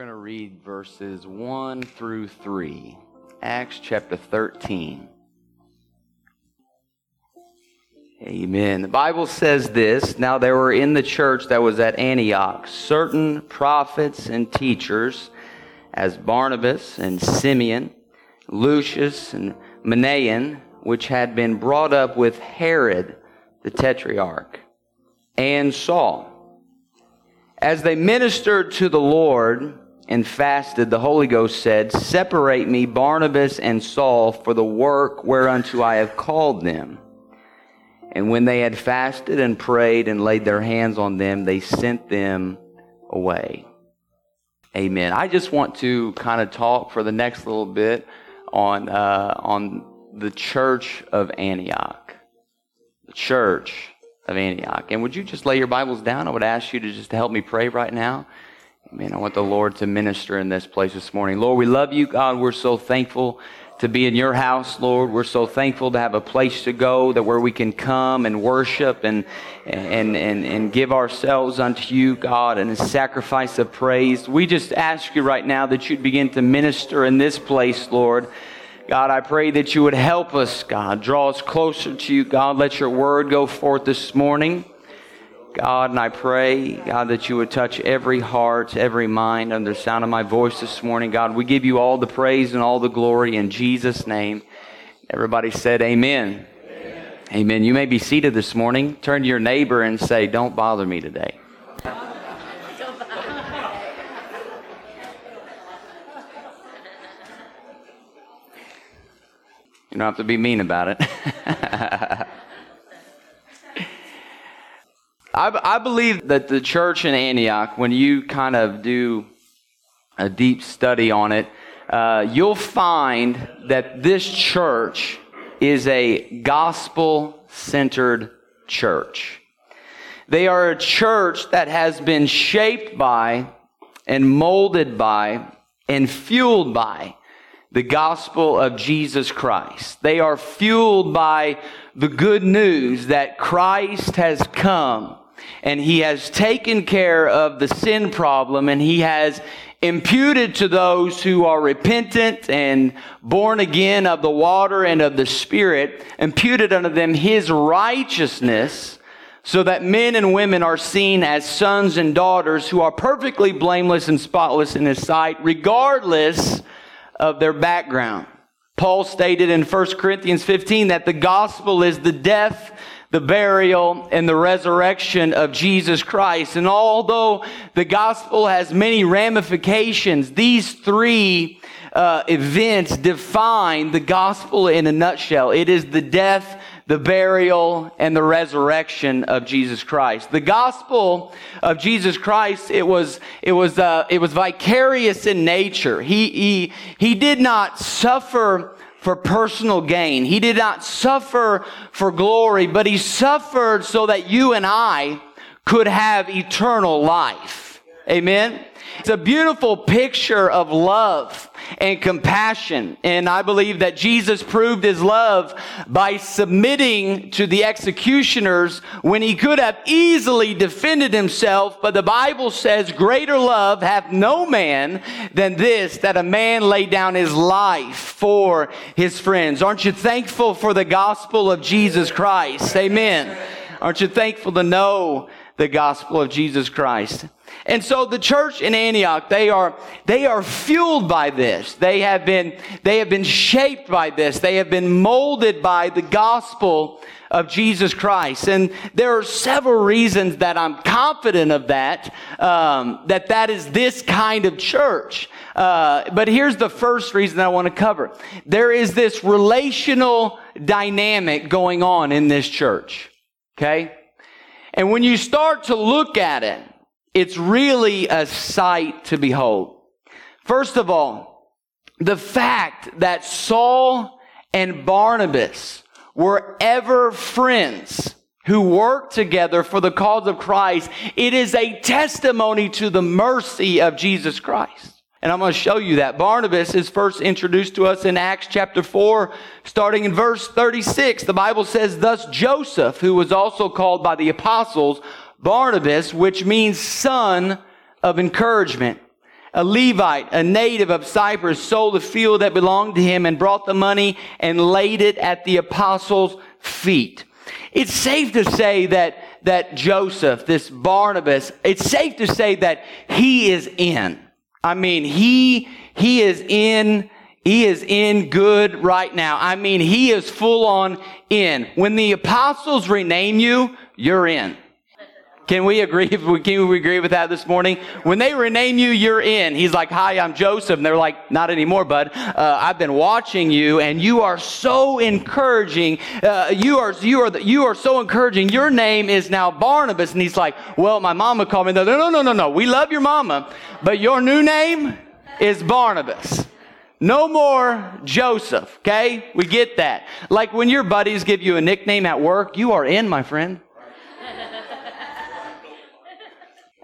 going to read verses 1 through 3. Acts chapter 13. Amen. The Bible says this Now there were in the church that was at Antioch certain prophets and teachers, as Barnabas and Simeon, Lucius and Manaen, which had been brought up with Herod the tetrarch, and Saul. As they ministered to the Lord and fasted, the Holy Ghost said, Separate me, Barnabas and Saul, for the work whereunto I have called them. And when they had fasted and prayed and laid their hands on them, they sent them away. Amen. I just want to kind of talk for the next little bit on uh, on the church of Antioch. The church of Antioch. And would you just lay your Bibles down? I would ask you to just help me pray right now. Amen. I want the Lord to minister in this place this morning. Lord, we love you, God. We're so thankful to be in your house, Lord. We're so thankful to have a place to go that where we can come and worship and and and, and give ourselves unto you, God, in a sacrifice of praise. We just ask you right now that you'd begin to minister in this place, Lord. God, I pray that you would help us, God. Draw us closer to you, God. Let your word go forth this morning. God, and I pray, God, that you would touch every heart, every mind under the sound of my voice this morning. God, we give you all the praise and all the glory in Jesus' name. Everybody said, Amen. Amen. Amen. You may be seated this morning. Turn to your neighbor and say, Don't bother me today. You don't have to be mean about it. I, I believe that the church in Antioch, when you kind of do a deep study on it, uh, you'll find that this church is a gospel centered church. They are a church that has been shaped by and molded by and fueled by the gospel of Jesus Christ. They are fueled by the good news that Christ has come and he has taken care of the sin problem and he has imputed to those who are repentant and born again of the water and of the spirit, imputed unto them his righteousness so that men and women are seen as sons and daughters who are perfectly blameless and spotless in his sight, regardless of their background. Paul stated in 1 Corinthians 15 that the gospel is the death, the burial, and the resurrection of Jesus Christ. And although the gospel has many ramifications, these three uh, events define the gospel in a nutshell. It is the death, the burial and the resurrection of Jesus Christ. The gospel of Jesus Christ, it was, it was, uh, it was vicarious in nature. He, he, he did not suffer for personal gain. He did not suffer for glory, but he suffered so that you and I could have eternal life. Amen. It's a beautiful picture of love and compassion. And I believe that Jesus proved his love by submitting to the executioners when he could have easily defended himself. But the Bible says, greater love hath no man than this, that a man lay down his life for his friends. Aren't you thankful for the gospel of Jesus Christ? Amen. Aren't you thankful to know the gospel of Jesus Christ? And so the church in Antioch, they are, they are fueled by this. They have been, they have been shaped by this. They have been molded by the gospel of Jesus Christ. And there are several reasons that I'm confident of that, um, that that is this kind of church. Uh, but here's the first reason I want to cover. There is this relational dynamic going on in this church. Okay? And when you start to look at it, it's really a sight to behold. First of all, the fact that Saul and Barnabas were ever friends who worked together for the cause of Christ, it is a testimony to the mercy of Jesus Christ. And I'm going to show you that. Barnabas is first introduced to us in Acts chapter 4, starting in verse 36. The Bible says, Thus Joseph, who was also called by the apostles Barnabas, which means son of encouragement, a Levite, a native of Cyprus, sold a field that belonged to him and brought the money and laid it at the apostles' feet. It's safe to say that, that Joseph, this Barnabas, it's safe to say that he is in. I mean, he, he is in, he is in good right now. I mean, he is full on in. When the apostles rename you, you're in. Can we agree? Can we agree with that this morning? When they rename you, you're in. He's like, "Hi, I'm Joseph," and they're like, "Not anymore, bud. Uh, I've been watching you, and you are so encouraging. Uh, you are you are you are so encouraging. Your name is now Barnabas." And he's like, "Well, my mama called me." No, no, no, no, no. We love your mama, but your new name is Barnabas. No more Joseph, okay? We get that. Like when your buddies give you a nickname at work, you are in, my friend.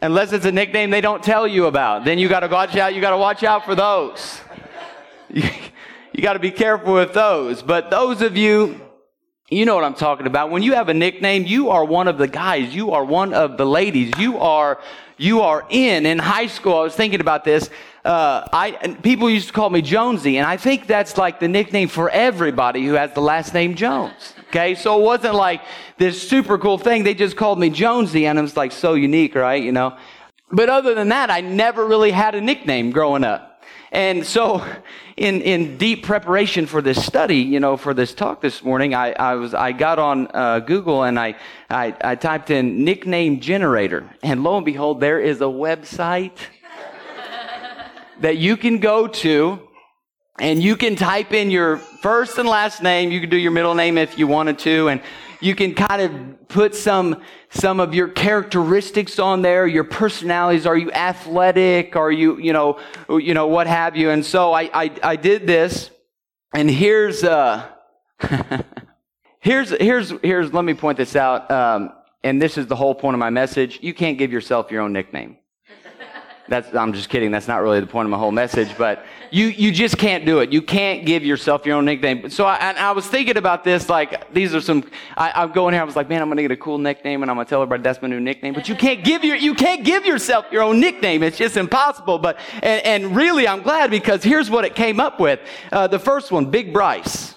Unless it's a nickname they don't tell you about. Then you got to watch out. You got to watch out for those. You, you got to be careful with those. But those of you, you know what I'm talking about. When you have a nickname, you are one of the guys. You are one of the ladies. You are, you are in. In high school, I was thinking about this. Uh, I, people used to call me Jonesy, and I think that's like the nickname for everybody who has the last name Jones. Okay, so it wasn't like this super cool thing. They just called me Jonesy, and it was like so unique, right? You know. But other than that, I never really had a nickname growing up. And so, in, in deep preparation for this study, you know, for this talk this morning, I, I was I got on uh, Google and I, I I typed in nickname generator, and lo and behold, there is a website that you can go to and you can type in your first and last name. You can do your middle name if you wanted to. And you can kind of put some, some of your characteristics on there, your personalities. Are you athletic? Are you, you know, you know, what have you? And so I, I, I did this. And here's, uh, here's, here's, here's, let me point this out. Um, and this is the whole point of my message. You can't give yourself your own nickname. That's, I'm just kidding. That's not really the point of my whole message, but you, you just can't do it. You can't give yourself your own nickname. So I, I was thinking about this, like, these are some, I, I'm going here, I was like, man, I'm going to get a cool nickname and I'm going to tell everybody that's my new nickname. But you can't give your, you can't give yourself your own nickname. It's just impossible. But, and, and really, I'm glad because here's what it came up with. Uh, the first one, Big Bryce.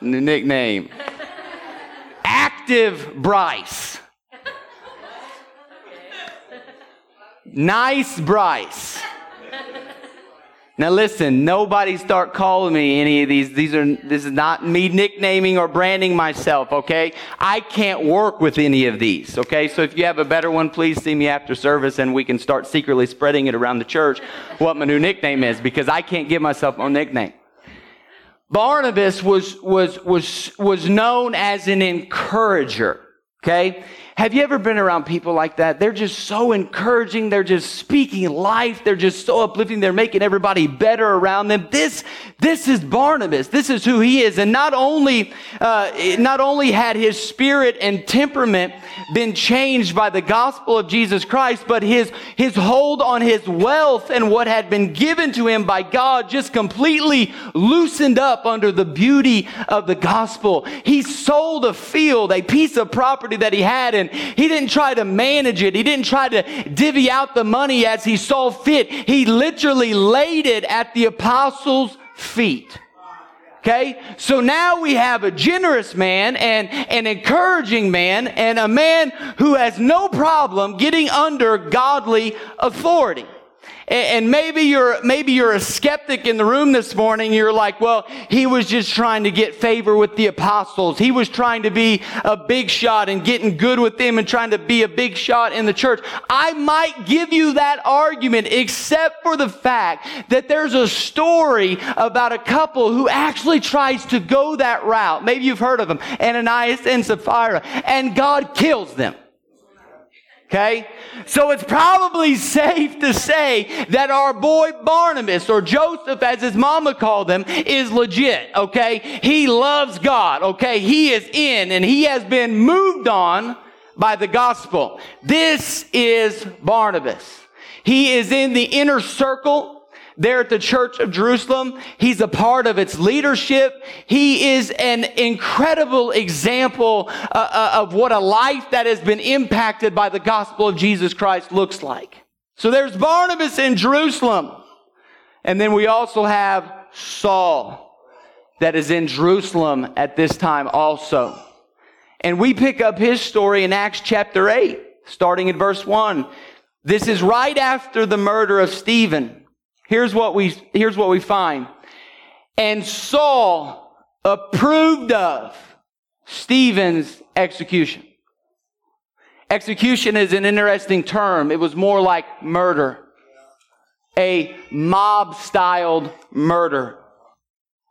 new nickname. Active Bryce. Nice Bryce. Now listen, nobody start calling me any of these. These are, this is not me nicknaming or branding myself, okay? I can't work with any of these, okay? So if you have a better one, please see me after service and we can start secretly spreading it around the church what my new nickname is because I can't give myself a nickname. Barnabas was, was, was, was known as an encourager, okay? Have you ever been around people like that? They're just so encouraging. They're just speaking life. They're just so uplifting. They're making everybody better around them. This, this is Barnabas. This is who he is. And not only, uh, not only had his spirit and temperament been changed by the gospel of Jesus Christ, but his, his hold on his wealth and what had been given to him by God just completely loosened up under the beauty of the gospel. He sold a field, a piece of property that he had and he didn't try to manage it. He didn't try to divvy out the money as he saw fit. He literally laid it at the apostles' feet. Okay? So now we have a generous man and an encouraging man and a man who has no problem getting under godly authority. And maybe you're, maybe you're a skeptic in the room this morning. You're like, well, he was just trying to get favor with the apostles. He was trying to be a big shot and getting good with them and trying to be a big shot in the church. I might give you that argument except for the fact that there's a story about a couple who actually tries to go that route. Maybe you've heard of them, Ananias and Sapphira, and God kills them. Okay? So it's probably safe to say that our boy Barnabas, or Joseph as his mama called him, is legit. Okay? He loves God. Okay? He is in and he has been moved on by the gospel. This is Barnabas. He is in the inner circle there at the church of Jerusalem. He's a part of its leadership. He is an incredible example uh, uh, of what a life that has been impacted by the gospel of Jesus Christ looks like. So there's Barnabas in Jerusalem. And then we also have Saul that is in Jerusalem at this time also. And we pick up his story in Acts chapter 8, starting in verse 1. This is right after the murder of Stephen. Here's what we, here's what we find. And Saul approved of Stephen's execution. Execution is an interesting term. It was more like murder. A mob styled murder.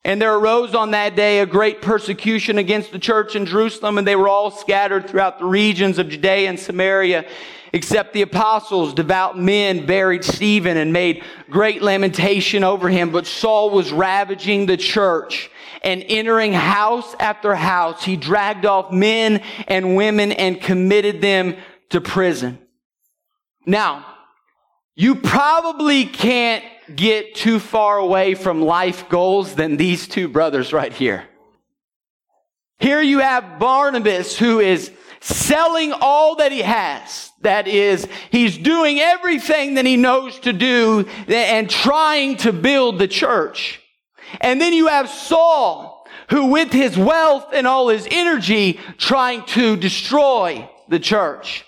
And there arose on that day a great persecution against the church in Jerusalem, and they were all scattered throughout the regions of Judea and Samaria except the apostles, devout men, buried Stephen and made great lamentation over him. But Saul was ravaging the church and entering house after house. He dragged off men and women and committed them to prison. Now, you probably can't get too far away from life goals than these two brothers right here. Here you have Barnabas who is selling all that he has. That is, he's doing everything that he knows to do and trying to build the church. And then you have Saul, who with his wealth and all his energy trying to destroy the church.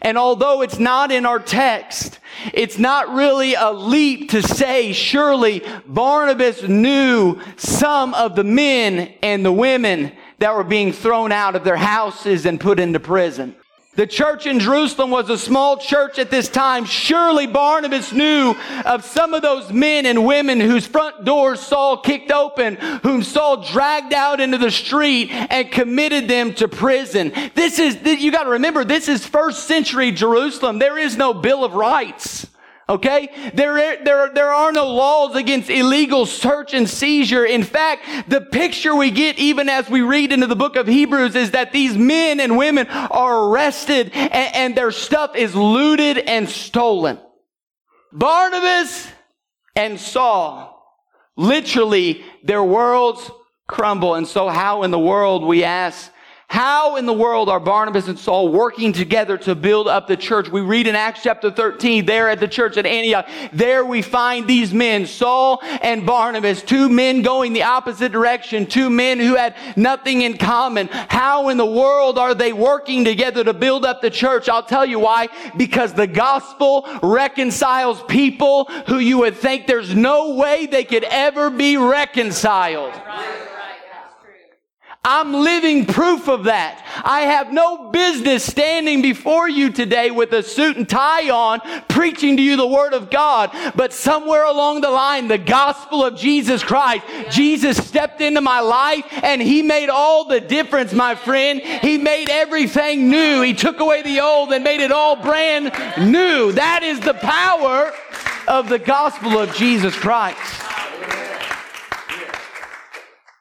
And although it's not in our text, it's not really a leap to say surely Barnabas knew some of the men and the women that were being thrown out of their houses and put into prison. The church in Jerusalem was a small church at this time. Surely Barnabas knew of some of those men and women whose front doors Saul kicked open, whom Saul dragged out into the street and committed them to prison. This is, you got to remember, this is first century Jerusalem. There is no Bill of Rights. Okay? There, there, there are no laws against illegal search and seizure. In fact, the picture we get even as we read into the book of Hebrews is that these men and women are arrested and, and their stuff is looted and stolen. Barnabas and Saul, literally, their worlds crumble. And so how in the world, we ask, how in the world are Barnabas and Saul working together to build up the church? We read in Acts chapter 13, there at the church at Antioch, there we find these men, Saul and Barnabas, two men going the opposite direction, two men who had nothing in common. How in the world are they working together to build up the church? I'll tell you why. Because the gospel reconciles people who you would think there's no way they could ever be reconciled. I'm living proof of that. I have no business standing before you today with a suit and tie on, preaching to you the Word of God. But somewhere along the line, the gospel of Jesus Christ, Jesus stepped into my life and He made all the difference, my friend. He made everything new. He took away the old and made it all brand new. That is the power of the gospel of Jesus Christ.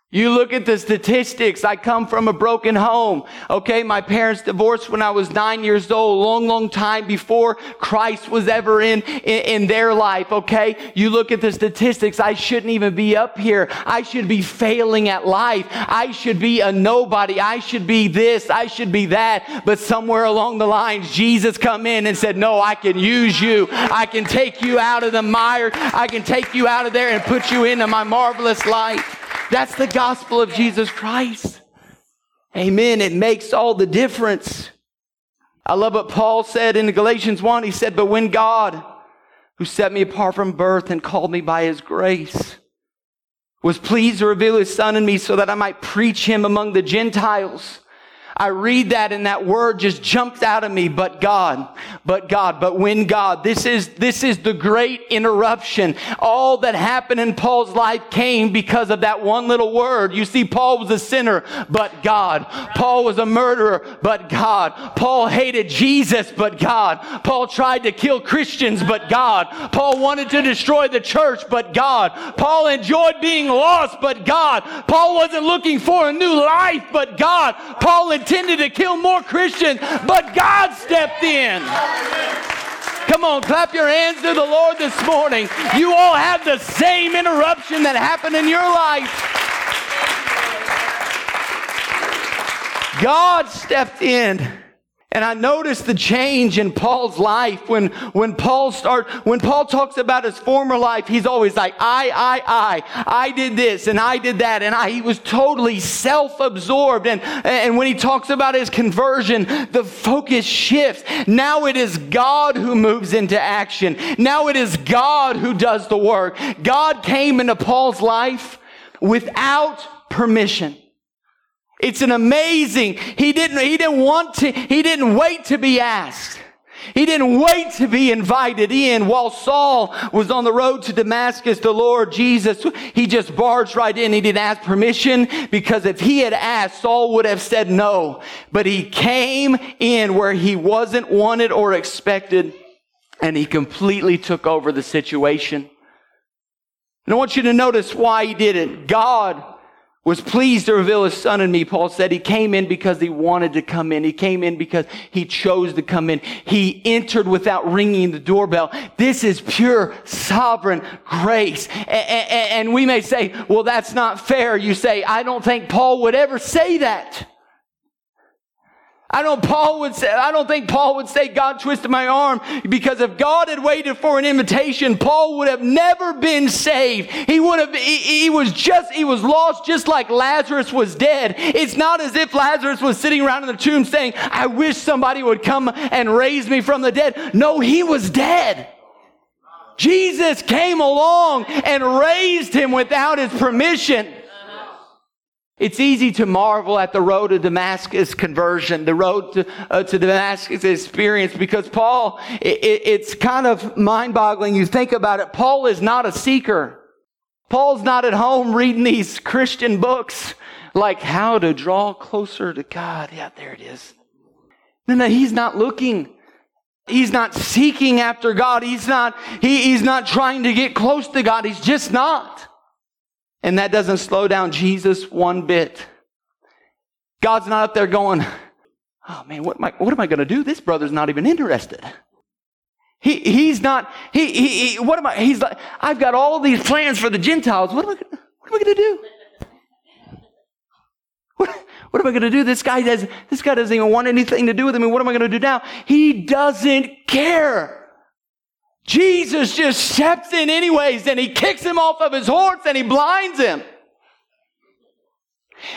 You look at the statistics. I come from a broken home. Okay. My parents divorced when I was nine years old, long, long time before Christ was ever in, in, in, their life. Okay. You look at the statistics. I shouldn't even be up here. I should be failing at life. I should be a nobody. I should be this. I should be that. But somewhere along the lines, Jesus come in and said, no, I can use you. I can take you out of the mire. I can take you out of there and put you into my marvelous light. That's the gospel of Jesus Christ. Amen. It makes all the difference. I love what Paul said in Galatians 1. He said, But when God, who set me apart from birth and called me by his grace, was pleased to reveal his son in me so that I might preach him among the Gentiles, I read that and that word just jumped out of me, but God, but God, but when God, this is, this is the great interruption. All that happened in Paul's life came because of that one little word. You see, Paul was a sinner, but God. Paul was a murderer, but God. Paul hated Jesus, but God. Paul tried to kill Christians, but God. Paul wanted to destroy the church, but God. Paul enjoyed being lost, but God. Paul wasn't looking for a new life, but God. Paul intended to kill more Christians, but God stepped in. Come on, clap your hands to the Lord this morning. You all have the same interruption that happened in your life. God stepped in and I noticed the change in Paul's life when, when Paul start, when Paul talks about his former life, he's always like, I, I, I, I did this and I did that. And I, he was totally self-absorbed. And, and when he talks about his conversion, the focus shifts. Now it is God who moves into action. Now it is God who does the work. God came into Paul's life without permission. It's an amazing, he didn't, he didn't want to, he didn't wait to be asked. He didn't wait to be invited in while Saul was on the road to Damascus. The Lord Jesus, he just barged right in. He didn't ask permission because if he had asked, Saul would have said no. But he came in where he wasn't wanted or expected and he completely took over the situation. And I want you to notice why he did it. God was pleased to reveal his son in me. Paul said he came in because he wanted to come in. He came in because he chose to come in. He entered without ringing the doorbell. This is pure sovereign grace. And we may say, well, that's not fair. You say, I don't think Paul would ever say that. I don't Paul would say, I don't think Paul would say God twisted my arm because if God had waited for an invitation, Paul would have never been saved. He would have, he, he, was just, he was lost just like Lazarus was dead. It's not as if Lazarus was sitting around in the tomb saying, I wish somebody would come and raise me from the dead. No, he was dead. Jesus came along and raised him without his permission. It's easy to marvel at the road to Damascus conversion, the road to, uh, to Damascus experience, because Paul, it, it's kind of mind boggling. You think about it. Paul is not a seeker. Paul's not at home reading these Christian books like how to draw closer to God. Yeah, there it is. No, no, he's not looking. He's not seeking after God. He's not, he, he's not trying to get close to God. He's just not. And that doesn't slow down Jesus one bit. God's not up there going, oh man, what am I, what am I going to do? This brother's not even interested. He, he's not, he, he, he, what am I, he's like, I've got all these plans for the Gentiles. What am I, what am I going to do? What, what am I going to do? This guy does, this guy doesn't even want anything to do with me. What am I going to do now? He doesn't care. Jesus just steps in anyways and he kicks him off of his horse and he blinds him.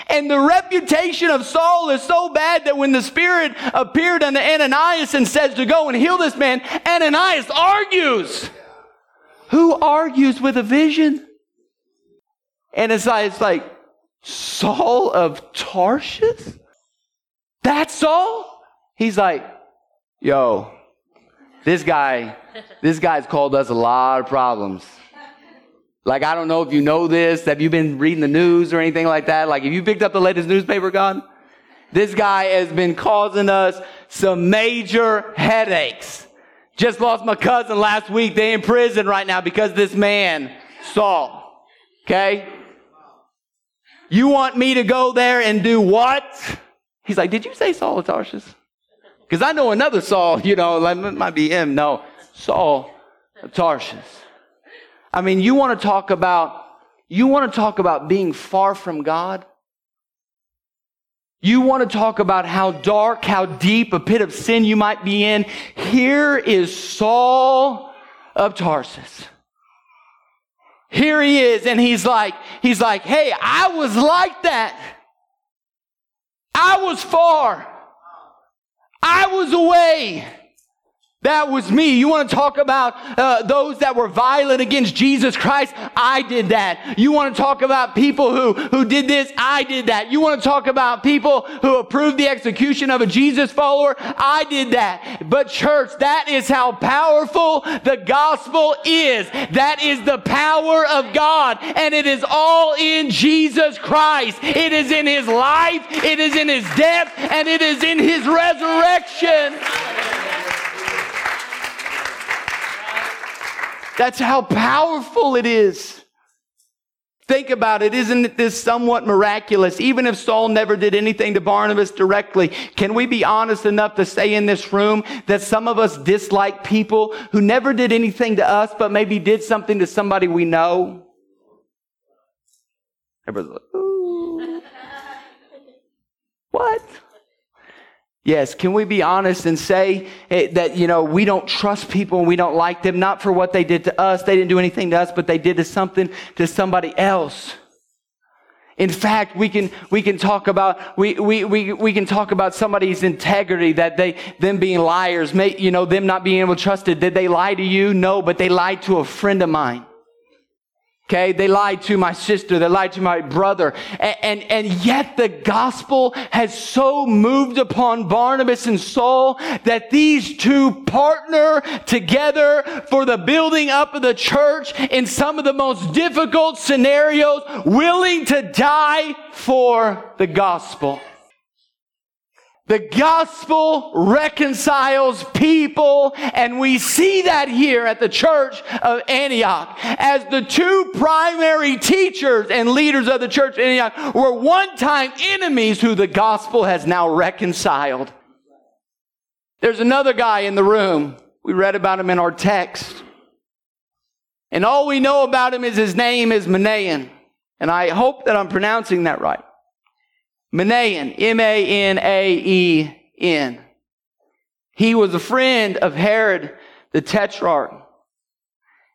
And the reputation of Saul is so bad that when the Spirit appeared unto Ananias and says to go and heal this man, Ananias argues. Who argues with a vision? And it's like, it's like Saul of Tarshish? That's Saul? He's like, yo, this guy, this guy's called us a lot of problems. Like, I don't know if you know this. Have you been reading the news or anything like that? Like, have you picked up the latest newspaper, God? This guy has been causing us some major headaches. Just lost my cousin last week. They in prison right now because this man, Saul. Okay? You want me to go there and do what? He's like, did you say Saul of Tarshish? Because I know another Saul, you know, like, it might be him. No, Saul of Tarshish. I mean, you want to talk about, you want to talk about being far from God? You want to talk about how dark, how deep a pit of sin you might be in? Here is Saul of Tarsus. Here he is, and he's like, he's like, hey, I was like that. I was far. I was away. That was me. You want to talk about uh, those that were violent against Jesus Christ? I did that. You want to talk about people who, who did this? I did that. You want to talk about people who approved the execution of a Jesus follower? I did that. But church, that is how powerful the gospel is. That is the power of God. And it is all in Jesus Christ. It is in His life. It is in His death and it is in His resurrection. That's how powerful it is. Think about it. Isn't this somewhat miraculous? Even if Saul never did anything to Barnabas directly, can we be honest enough to say in this room that some of us dislike people who never did anything to us, but maybe did something to somebody we know? Everybody's like, Ooh. what? Yes, can we be honest and say eh, that, you know, we don't trust people and we don't like them, not for what they did to us. They didn't do anything to us, but they did to something to somebody else. In fact, we can, we can talk about, we, we, we, we can talk about somebody's integrity, that they, them being liars, may, you know, them not being able to trust it. Did they lie to you? No, but they lied to a friend of mine. Okay, they lied to my sister, they lied to my brother. And, and, and, yet the gospel has so moved upon Barnabas and Saul that these two partner together for the building up of the church in some of the most difficult scenarios, willing to die for the gospel. The gospel reconciles people, and we see that here at the church of Antioch. As the two primary teachers and leaders of the church of Antioch were one time enemies who the gospel has now reconciled. There's another guy in the room. We read about him in our text. And all we know about him is his name is Manaen. And I hope that I'm pronouncing that right. Manaen, M-A-N-A-E-N. He was a friend of Herod the Tetrarch.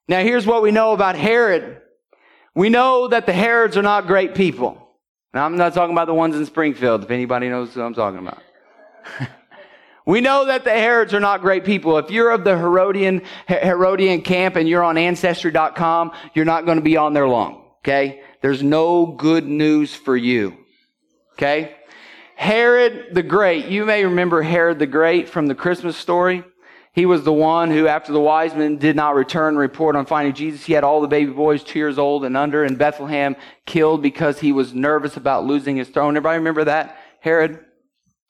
Now here's what we know about Herod. We know that the Herods are not great people. Now I'm not talking about the ones in Springfield, if anybody knows who I'm talking about. we know that the Herods are not great people. If you're of the Herodian, Herodian camp and you're on Ancestry.com, you're not going to be on there long. Okay? There's no good news for you. Okay? Herod the Great. You may remember Herod the Great from the Christmas story. He was the one who, after the wise men did not return and report on finding Jesus, he had all the baby boys two years old and under in Bethlehem killed because he was nervous about losing his throne. Everybody remember that? Herod?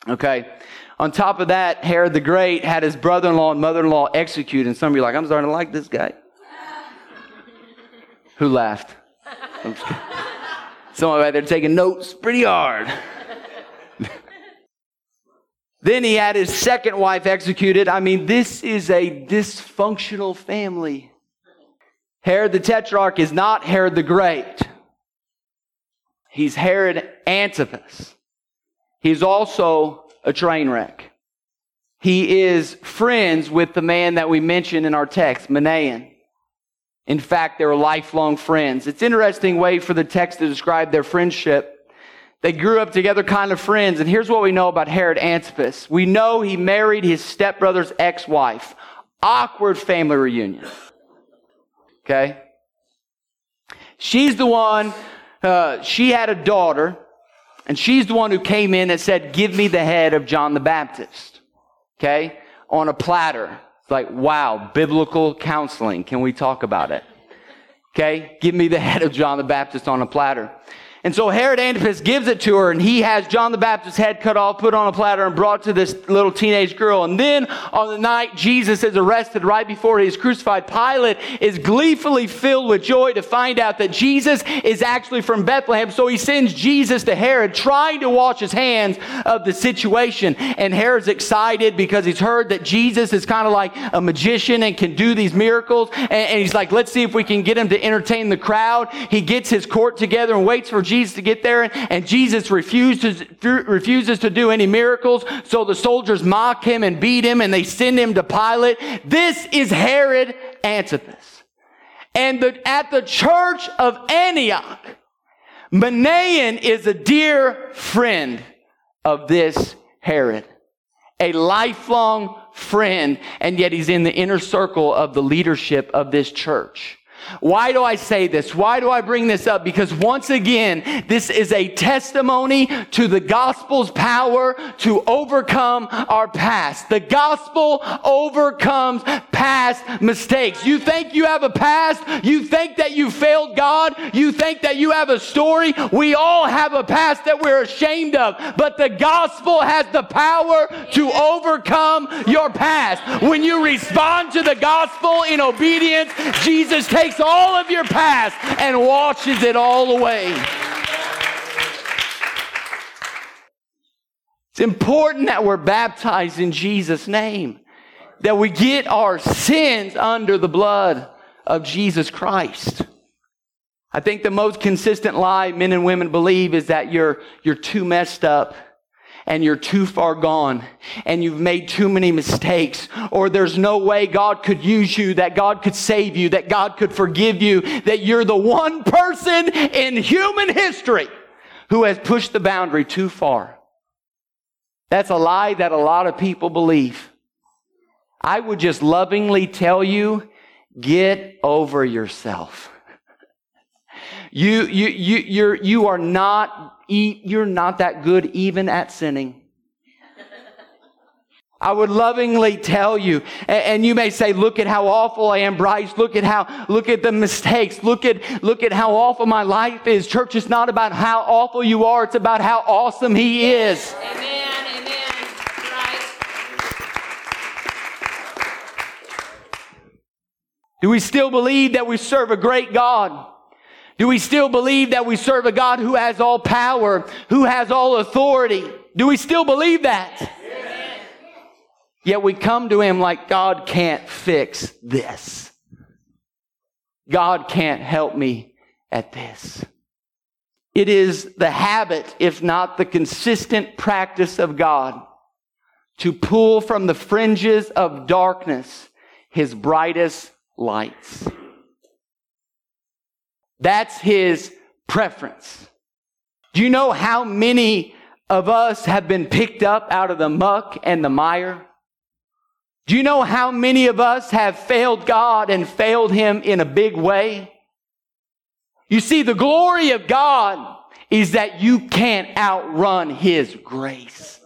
Okay. On top of that, Herod the Great had his brother-in-law and mother-in-law executed. And some of you are like, I'm starting to like this guy. Who laughed? Some of you are taking notes pretty hard. then he had his second wife executed. I mean, this is a dysfunctional family. Herod the Tetrarch is not Herod the Great. He's Herod Antipas. He's also a train wreck. He is friends with the man that we mentioned in our text, Manaen. In fact, they were lifelong friends. It's interesting way for the text to describe their friendship. They grew up together kind of friends. And here's what we know about Herod Antipas. We know he married his stepbrother's ex-wife. Awkward family reunion. Okay? She's the one, uh, she had a daughter, and she's the one who came in and said, give me the head of John the Baptist. Okay? On a platter. It's like, wow, biblical counseling. Can we talk about it? Okay? Give me the head of John the Baptist on a platter. And so Herod Antipas gives it to her, and he has John the Baptist's head cut off, put on a platter, and brought to this little teenage girl. And then on the night Jesus is arrested, right before he's crucified, Pilate is gleefully filled with joy to find out that Jesus is actually from Bethlehem. So he sends Jesus to Herod, trying to wash his hands of the situation. And Herod's excited because he's heard that Jesus is kind of like a magician and can do these miracles. And, and he's like, let's see if we can get him to entertain the crowd. He gets his court together and waits for Jesus Jesus to get there, and Jesus refuses, refuses to do any miracles. So the soldiers mock him and beat him, and they send him to Pilate. This is Herod Antipas. And the, at the church of Antioch, Manaen is a dear friend of this Herod. A lifelong friend, and yet he's in the inner circle of the leadership of this church. Why do I say this? Why do I bring this up? Because once again, this is a testimony to the gospel's power to overcome our past. The gospel overcomes past mistakes. You think you have a past. You think that you failed God. You think that you have a story. We all have a past that we're ashamed of. But the gospel has the power to overcome your past. When you respond to the gospel in obedience, Jesus takes all of your past and washes it all away. It's important that we're baptized in Jesus' name, that we get our sins under the blood of Jesus Christ. I think the most consistent lie men and women believe is that you're, you're too messed up and you're too far gone and you've made too many mistakes or there's no way God could use you, that God could save you, that God could forgive you, that you're the one person in human history who has pushed the boundary too far. That's a lie that a lot of people believe. I would just lovingly tell you, get over yourself. You, you, you, you're, you are not, you're not that good even at sinning. I would lovingly tell you, and you may say, look at how awful I am, Bryce. Look at how, look at the mistakes. Look at, look at how awful my life is. Church is not about how awful you are. It's about how awesome He is. Amen. Do we still believe that we serve a great God? Do we still believe that we serve a God who has all power, who has all authority? Do we still believe that? Yet we come to Him like God can't fix this. God can't help me at this. It is the habit, if not the consistent practice of God, to pull from the fringes of darkness His brightest lights. That's his preference. Do you know how many of us have been picked up out of the muck and the mire? Do you know how many of us have failed God and failed Him in a big way? You see, the glory of God is that you can't outrun His grace.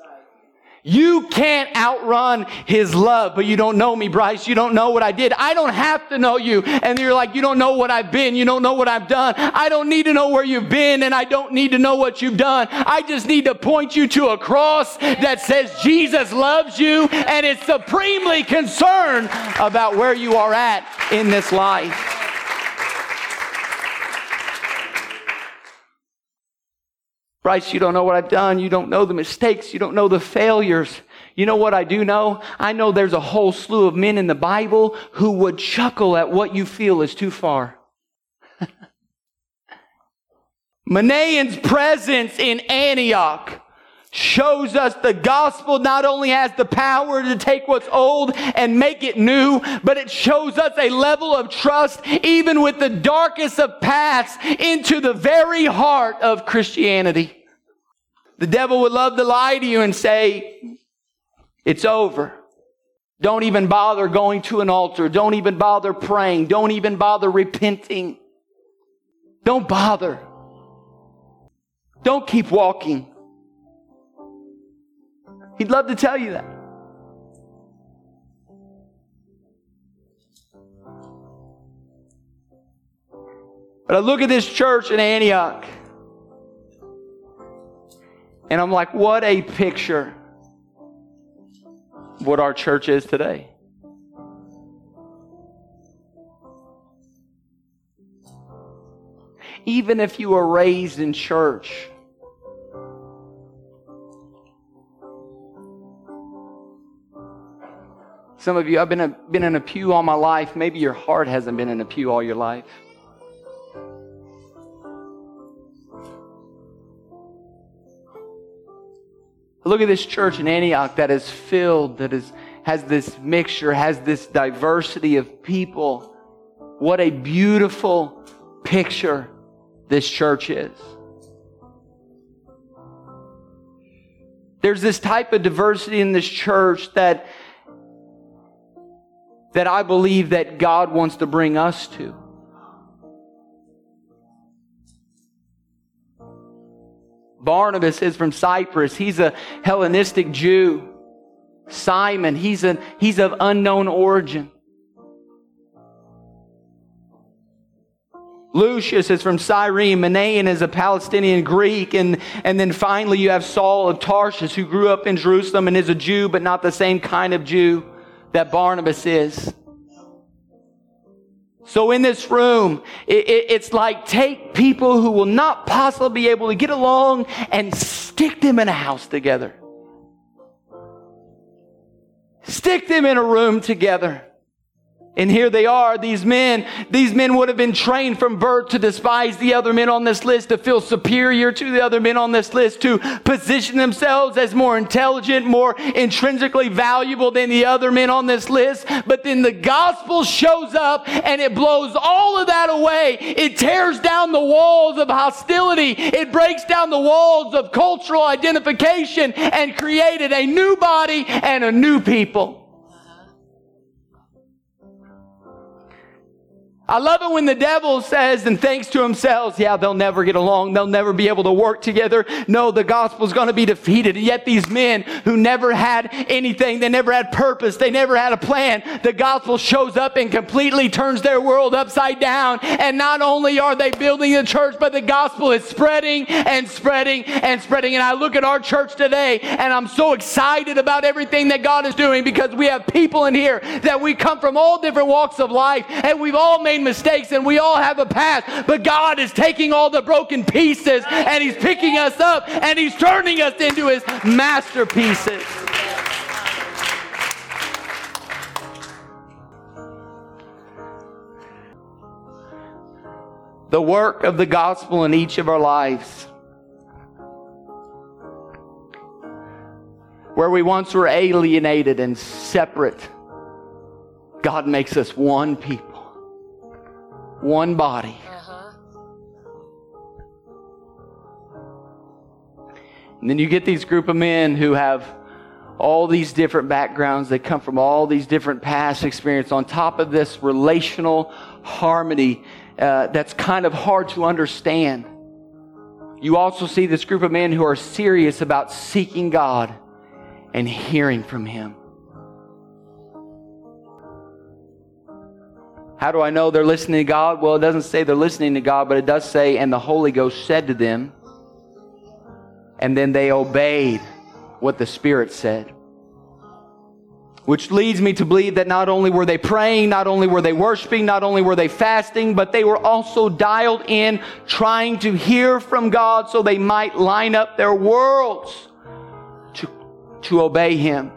You can't outrun his love, but you don't know me, Bryce. You don't know what I did. I don't have to know you. And you're like, you don't know what I've been. You don't know what I've done. I don't need to know where you've been and I don't need to know what you've done. I just need to point you to a cross that says Jesus loves you and is supremely concerned about where you are at in this life. Bryce, you don't know what I've done. You don't know the mistakes. You don't know the failures. You know what I do know? I know there's a whole slew of men in the Bible who would chuckle at what you feel is too far. Manaen's presence in Antioch shows us the gospel not only has the power to take what's old and make it new, but it shows us a level of trust even with the darkest of paths into the very heart of Christianity. The devil would love to lie to you and say, it's over. Don't even bother going to an altar. Don't even bother praying. Don't even bother repenting. Don't bother. Don't keep walking. He'd love to tell you that. But I look at this church in Antioch, and I'm like, what a picture what our church is today. Even if you were raised in church, Some of you, I've been, a, been in a pew all my life. Maybe your heart hasn't been in a pew all your life. Look at this church in Antioch that is filled, that is, has this mixture, has this diversity of people. What a beautiful picture this church is. There's this type of diversity in this church that that I believe that God wants to bring us to. Barnabas is from Cyprus. He's a Hellenistic Jew. Simon, he's, a he's of unknown origin. Lucius is from Cyrene. Manaen is a Palestinian Greek. And, and then finally, you have Saul of Tarsus, who grew up in Jerusalem and is a Jew, but not the same kind of Jew that Barnabas is. So in this room, it, it, it's like take people who will not possibly be able to get along and stick them in a house together. Stick them in a room together. And here they are, these men. These men would have been trained from birth to despise the other men on this list, to feel superior to the other men on this list, to position themselves as more intelligent, more intrinsically valuable than the other men on this list. But then the gospel shows up and it blows all of that away. It tears down the walls of hostility. It breaks down the walls of cultural identification and created a new body and a new people. I love it when the devil says and thinks to himself, yeah, they'll never get along. They'll never be able to work together. No, the gospel's going to be defeated. And yet these men who never had anything, they never had purpose, they never had a plan, the gospel shows up and completely turns their world upside down. And not only are they building the church, but the gospel is spreading and spreading and spreading. And I look at our church today and I'm so excited about everything that God is doing because we have people in here that we come from all different walks of life and we've all made made mistakes and we all have a past, but God is taking all the broken pieces and He's picking us up and He's turning us into His masterpieces. The work of the gospel in each of our lives. Where we once were alienated and separate, God makes us one people one body. Uh-huh. And then you get these group of men who have all these different backgrounds. They come from all these different past experience on top of this relational harmony uh, that's kind of hard to understand. You also see this group of men who are serious about seeking God and hearing from Him. How do I know they're listening to God? Well, it doesn't say they're listening to God, but it does say, and the Holy Ghost said to them, and then they obeyed what the Spirit said. Which leads me to believe that not only were they praying, not only were they worshiping, not only were they fasting, but they were also dialed in trying to hear from God so they might line up their worlds to, to obey Him.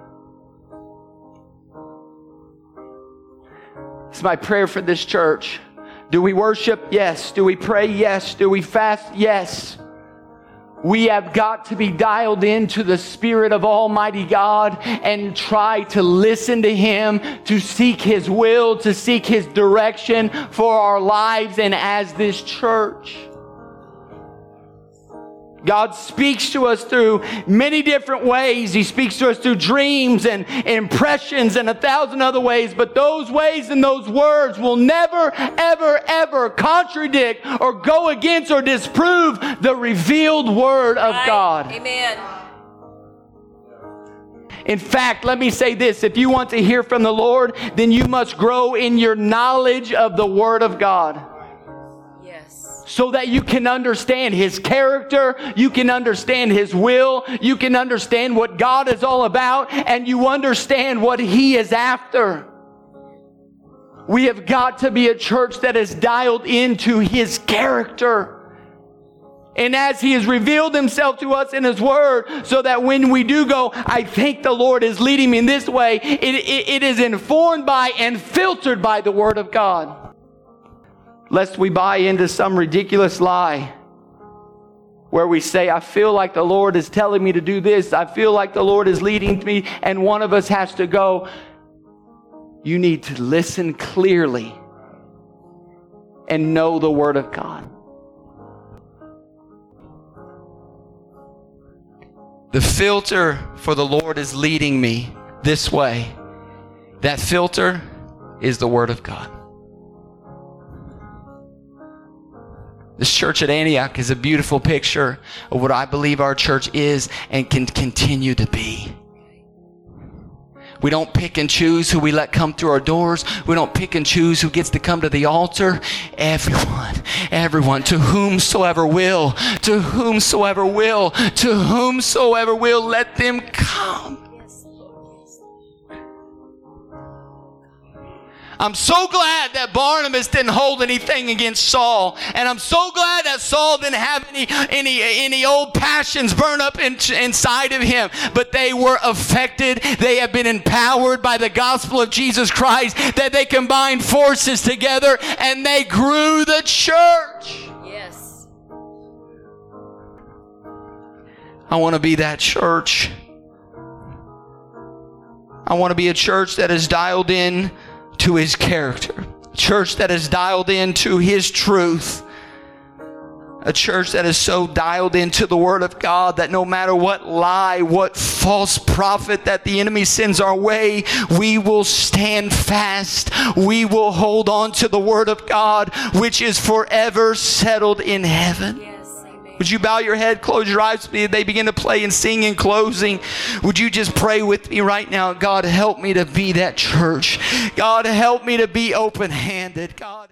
My prayer for this church. Do we worship? Yes. Do we pray? Yes. Do we fast? Yes. We have got to be dialed into the Spirit of Almighty God and try to listen to Him, to seek His will, to seek His direction for our lives and as this church. God speaks to us through many different ways. He speaks to us through dreams and impressions and a thousand other ways, but those ways and those words will never, ever, ever contradict or go against or disprove the revealed word of right. God. Amen. In fact, let me say this if you want to hear from the Lord, then you must grow in your knowledge of the Word of God so that you can understand His character, you can understand His will, you can understand what God is all about, and you understand what He is after. We have got to be a church that is dialed into His character. And as He has revealed Himself to us in His Word, so that when we do go, I think the Lord is leading me in this way, it, it, it is informed by and filtered by the Word of God lest we buy into some ridiculous lie where we say, I feel like the Lord is telling me to do this. I feel like the Lord is leading me. And one of us has to go. You need to listen clearly and know the Word of God. The filter for the Lord is leading me this way. That filter is the Word of God. This church at Antioch is a beautiful picture of what I believe our church is and can continue to be. We don't pick and choose who we let come through our doors. We don't pick and choose who gets to come to the altar. Everyone, everyone, to whomsoever will, to whomsoever will, to whomsoever will, let them come. I'm so glad that Barnabas didn't hold anything against Saul, and I'm so glad that Saul didn't have any any any old passions burn up in, inside of him. But they were affected. They have been empowered by the gospel of Jesus Christ. That they combined forces together and they grew the church. Yes. I want to be that church. I want to be a church that is dialed in to his character. A Church that is dialed into his truth. A church that is so dialed into the Word of God that no matter what lie, what false prophet that the enemy sends our way, we will stand fast. We will hold on to the Word of God, which is forever settled in heaven. Yes. Would you bow your head, close your eyes? They begin to play and sing in closing. Would you just pray with me right now? God, help me to be that church. God, help me to be open handed. God.